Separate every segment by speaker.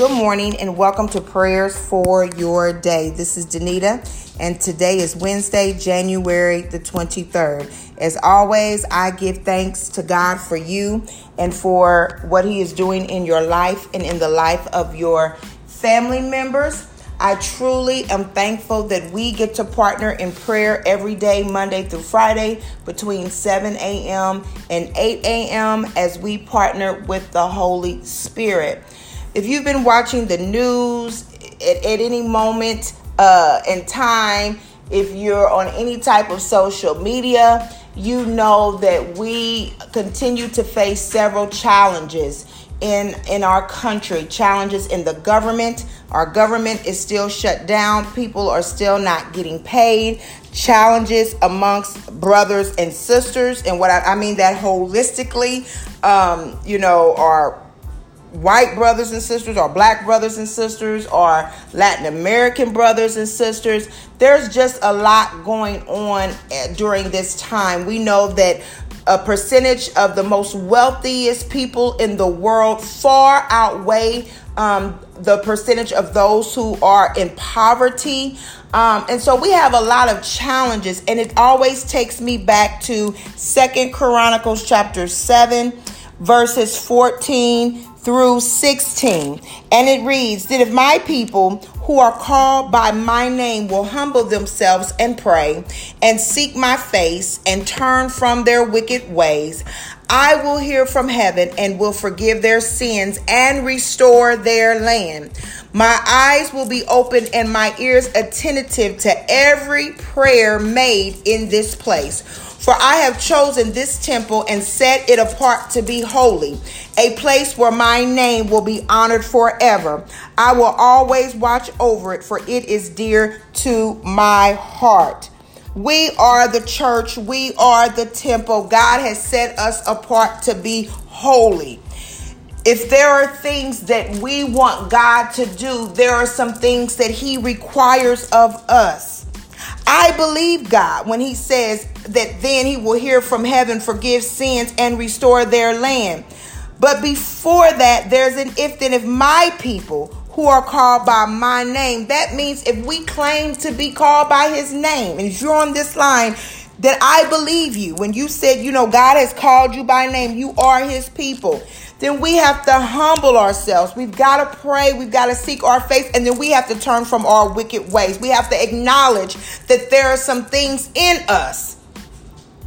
Speaker 1: Good morning and welcome to Prayers for Your Day. This is Danita and today is Wednesday, January the 23rd. As always, I give thanks to God for you and for what He is doing in your life and in the life of your family members. I truly am thankful that we get to partner in prayer every day, Monday through Friday, between 7 a.m. and 8 a.m., as we partner with the Holy Spirit. If you've been watching the news at, at any moment uh, in time, if you're on any type of social media, you know that we continue to face several challenges in in our country challenges in the government. Our government is still shut down. People are still not getting paid. Challenges amongst brothers and sisters and what i, I mean that holistically um, you know our white brothers and sisters or black brothers and sisters or Latin American brothers and sisters. There's just a lot going on during this time. We know that a percentage of the most wealthiest people in the world far outweigh um, the percentage of those who are in poverty. Um, and so we have a lot of challenges, and it always takes me back to Second Chronicles chapter 7, verses 14 through 16. And it reads that if my people who are called by my name will humble themselves and pray and seek my face and turn from their wicked ways, I will hear from heaven and will forgive their sins and restore their land. My eyes will be open and my ears attentive to every prayer made in this place. For I have chosen this temple and set it apart to be holy, a place where my name will be honored forever. I will always watch over it, for it is dear to my heart. We are the church, we are the temple. God has set us apart to be holy. If there are things that we want God to do, there are some things that He requires of us. I believe God when He says that then He will hear from heaven, forgive sins, and restore their land. But before that, there's an if then, if my people who are called by my name, that means if we claim to be called by His name, and if you're on this line, that I believe you when you said, you know, God has called you by name, you are His people then we have to humble ourselves. We've got to pray. We've got to seek our face. And then we have to turn from our wicked ways. We have to acknowledge that there are some things in us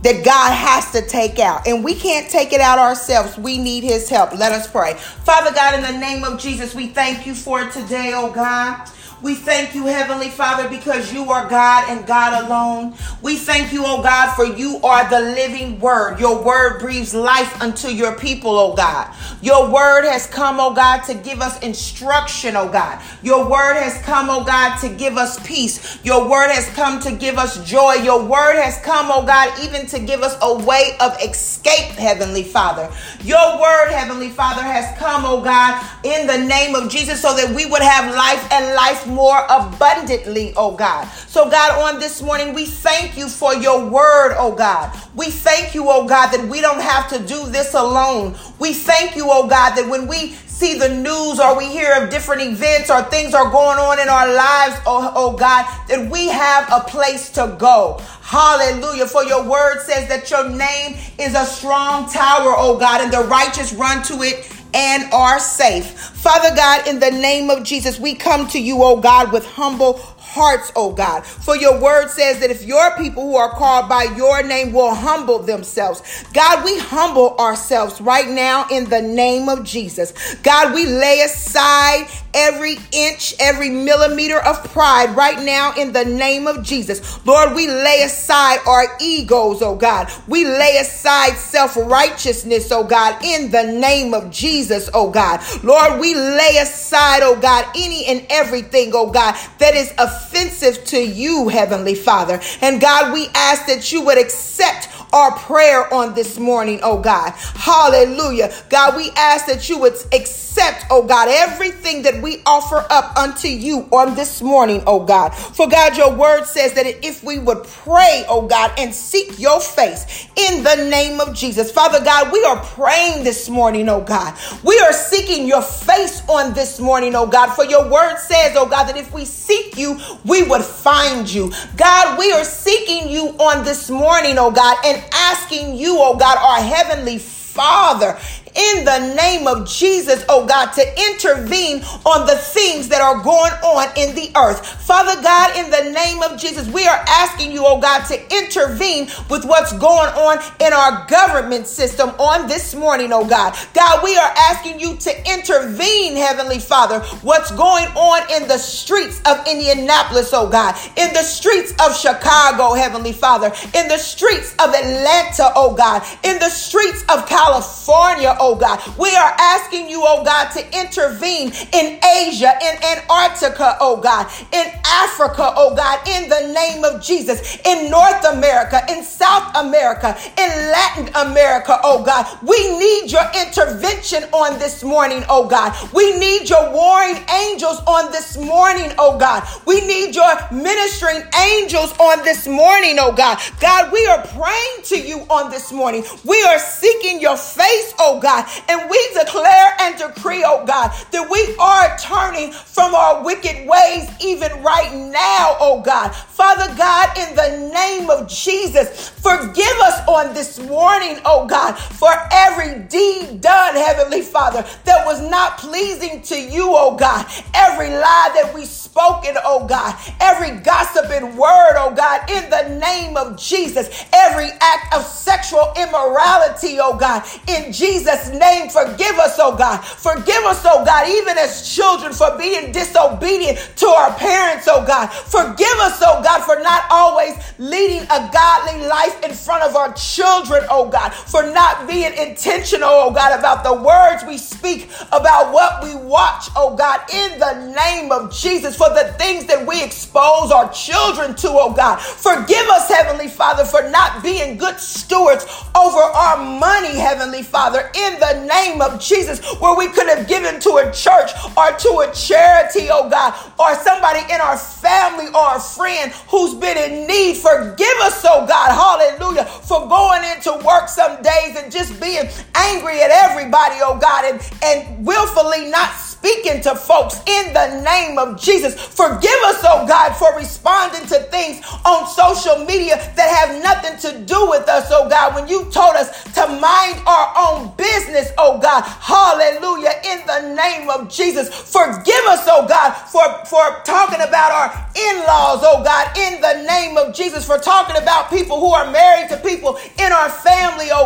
Speaker 1: that God has to take out. And we can't take it out ourselves. We need his help. Let us pray. Father God, in the name of Jesus, we thank you for today, oh God. We thank you, Heavenly Father, because you are God and God alone. We thank you, oh God, for you are the living word. Your word breathes life unto your people, oh God. Your word has come, oh God, to give us instruction, oh God. Your word has come, oh God, to give us peace. Your word has come to give us joy. Your word has come, oh God, even to give us a way of escape, Heavenly Father. Your word, Heavenly Father, has come, oh God, in the name of Jesus so that we would have life and life more abundantly, oh God. So, God, on this morning, we thank you for your word, oh God. We thank you, oh God, that we don't have to do this alone. We thank you, oh God, that when we see the news or we hear of different events or things are going on in our lives, oh, oh God, that we have a place to go. Hallelujah. For your word says that your name is a strong tower, oh God, and the righteous run to it and are safe. Father God, in the name of Jesus, we come to you, oh God, with humble hearts, oh God. For your word says that if your people who are called by your name will humble themselves, God, we humble ourselves right now in the name of Jesus. God, we lay aside every inch, every millimeter of pride right now in the name of Jesus. Lord, we lay aside our egos, oh God. We lay aside self righteousness, oh God, in the name of Jesus, oh God. Lord, we lay aside, oh God, any and everything, oh God, that is offensive to you, Heavenly Father. And God, we ask that you would accept our prayer on this morning, oh God. Hallelujah. God, we ask that you would accept, oh God, everything that we offer up unto you on this morning, oh God. For God, your word says that if we would pray, oh God, and seek your face in the name of Jesus. Father God, we are praying this morning, oh God. We are seeking your face on this morning, oh God. For your word says, oh God, that if we seek you, we would find you. God, we are seeking you on this morning, oh God, and asking you, oh God, our heavenly Father, in the name of Jesus, oh God, to intervene on the things that are going on in the earth. Father God, in the name of Jesus, we are asking you, oh God, to intervene with what's going on in our government system on this morning, oh God. God, we are asking you to intervene, Heavenly Father, what's going on in the streets of Indianapolis, oh God, in the streets of Chicago, Heavenly Father, in the streets of Atlanta, oh God, in the streets of California, oh God. We are asking you, oh God, to intervene in Asia, in Antarctica, oh God, in Africa, oh God, in the name of Jesus, in North America, in South America, in Latin America, oh God. We need your intervention on this morning, oh God. We need your warring angels on this morning, oh God. We need your ministering angels on this morning, oh God. God, we are praying to you on this morning. We are seeking your face, oh God. God. And we declare and decree, oh God, that we are turning from our wicked ways even right now, oh God. Father God, in the name of Jesus, forgive us on this morning, oh God, for every deed done, Heavenly Father, that was not pleasing to you, oh God. Every lie that we spoken, oh God. Every gossiping word, oh God, in the name of Jesus. Every act of sexual immorality, oh God, in Jesus' name, forgive us, oh God. Forgive us, oh God, even as children for being disobedient to our parents, oh God. Forgive us, oh God, for not always leading a godly life in front of our children, oh God. For not being intentional, oh God, about the words we speak, about what we watch, oh God, in the name of Jesus. For the things that we expose our children to, oh God. Forgive us, Heavenly Father, for not being good stewards over our money, Heavenly Father, in in the name of Jesus, where we could have given to a church or to a charity, oh God, or somebody in our family or a friend who's been in need. Forgive us, oh God, hallelujah, for going into work some days and just being angry at everybody, oh God, and, and willfully not speaking to folks in the name of Jesus. Forgive us, oh God, for responding to things on social media that have nothing to do with us, oh God, when you told us to mind our own business, oh God. Hallelujah. In the name of Jesus. Forgive us, oh God, for, for talking about our in-laws, oh God, in the name of Jesus, for talking about people who are married to people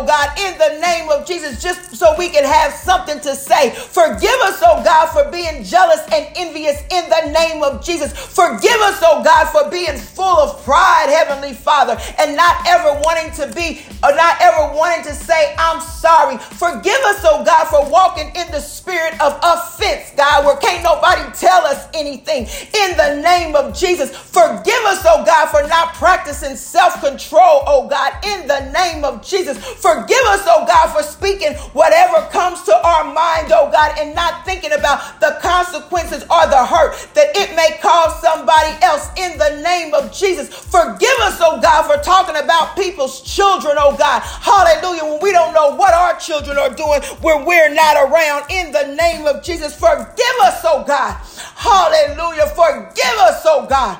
Speaker 1: God, in the name of Jesus, just so we can have something to say. Forgive us, oh God, for being jealous and envious in the name of Jesus. Forgive us, oh God, for being full of pride, Heavenly Father, and not ever wanting to be, or not ever wanting to say, I'm sorry. Forgive us, oh God, for walking in the spirit of offense, God, where can't nobody tell us anything. In the name of Jesus, forgive us, oh God, for not practicing self control, oh God, in the name of Jesus. Forgive us, oh God, for speaking whatever comes to our mind, oh God, and not thinking about the consequences or the hurt that it may cause somebody else in the name of Jesus. Forgive us, oh God, for talking about people's children, oh God. Hallelujah. When we don't know what our children are doing when we're not around in the name of Jesus. Forgive us, oh God. Hallelujah. Forgive us, oh God.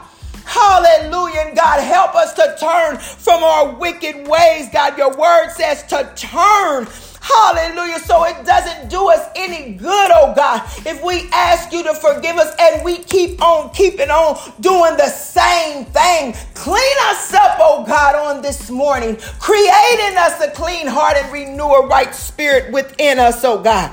Speaker 1: Hallelujah. And God, help us to turn from our wicked ways. God, your word says to turn Hallelujah. So it doesn't do us any good, oh God, if we ask you to forgive us and we keep on keeping on doing the same thing. Clean us up, oh God, on this morning. Create in us a clean heart and renew a right spirit within us, oh God.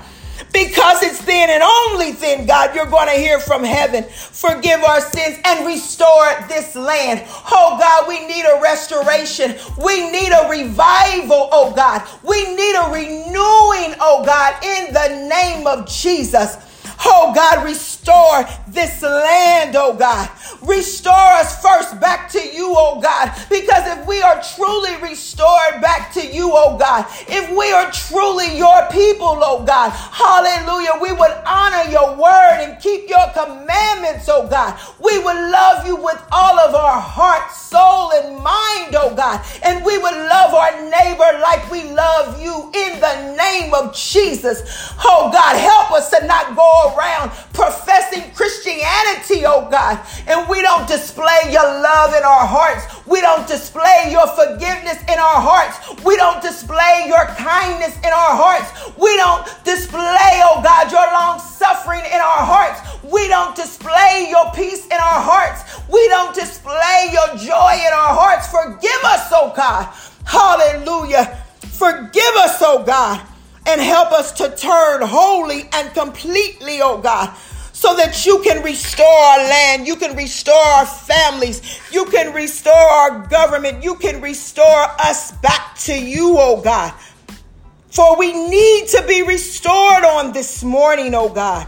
Speaker 1: Because it's then and only then, God, you're going to hear from heaven. Forgive our sins and restore this land. Oh, God, we need a restoration. We need a revival, oh, God. We need a renewing, oh, God, in the name of Jesus. Oh God, restore this land, oh God. Restore us first back to you, oh God. Because if we are truly restored back to you, oh God. If we are truly your people, oh God, hallelujah, we would honor your word and keep your commandments, oh God. We would love you with all of our heart, soul, and mind, oh God. And we would love our neighbor like we love you in the name of Jesus. Oh God, help us to not go around professing Christianity, oh God, and we don't display your love in our hearts. We don't display your forgiveness in our hearts. We don't display your kindness in our hearts. We don't display, oh God, your long suffering in our hearts. We don't display your peace in our hearts. We don't display your joy in our hearts. Forgive us, oh God. Hallelujah. Forgive us, oh God, and help us to turn wholly and completely, oh God so that you can restore our land, you can restore our families, you can restore our government, you can restore us back to you, oh God. For we need to be restored on this morning, oh God.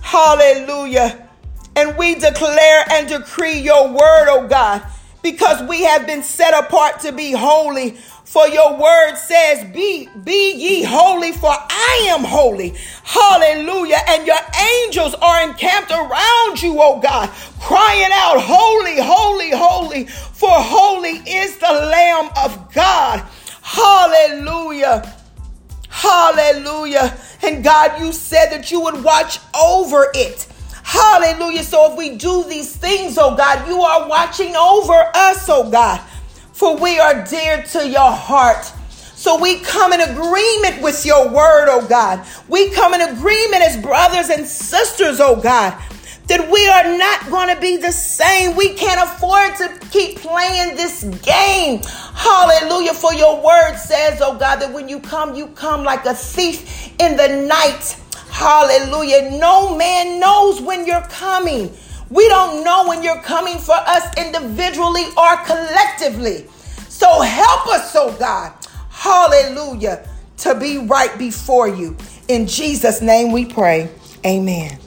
Speaker 1: Hallelujah. And we declare and decree your word, oh God, because we have been set apart to be holy for your word says, Be, be ye holy, for I am holy. Hallelujah. And your angels are encamped around you, oh God, crying out, Holy, holy, holy, for holy is the Lamb of God. Hallelujah. Hallelujah. And God, you said that you would watch over it. Hallelujah. So if we do these things, oh God, you are watching over us, oh God for we are dear to your heart. So we come in agreement with your word, oh God. We come in agreement as brothers and sisters, oh God, that we are not going to be the same. We can't afford to keep playing this game. Hallelujah. For your word says, oh God, that when you come, you come like a thief in the night. Hallelujah. No man knows when you're coming. We don't know when you're coming for us individually or collectively. So help us, oh God. Hallelujah. To be right before you. In Jesus' name we pray. Amen.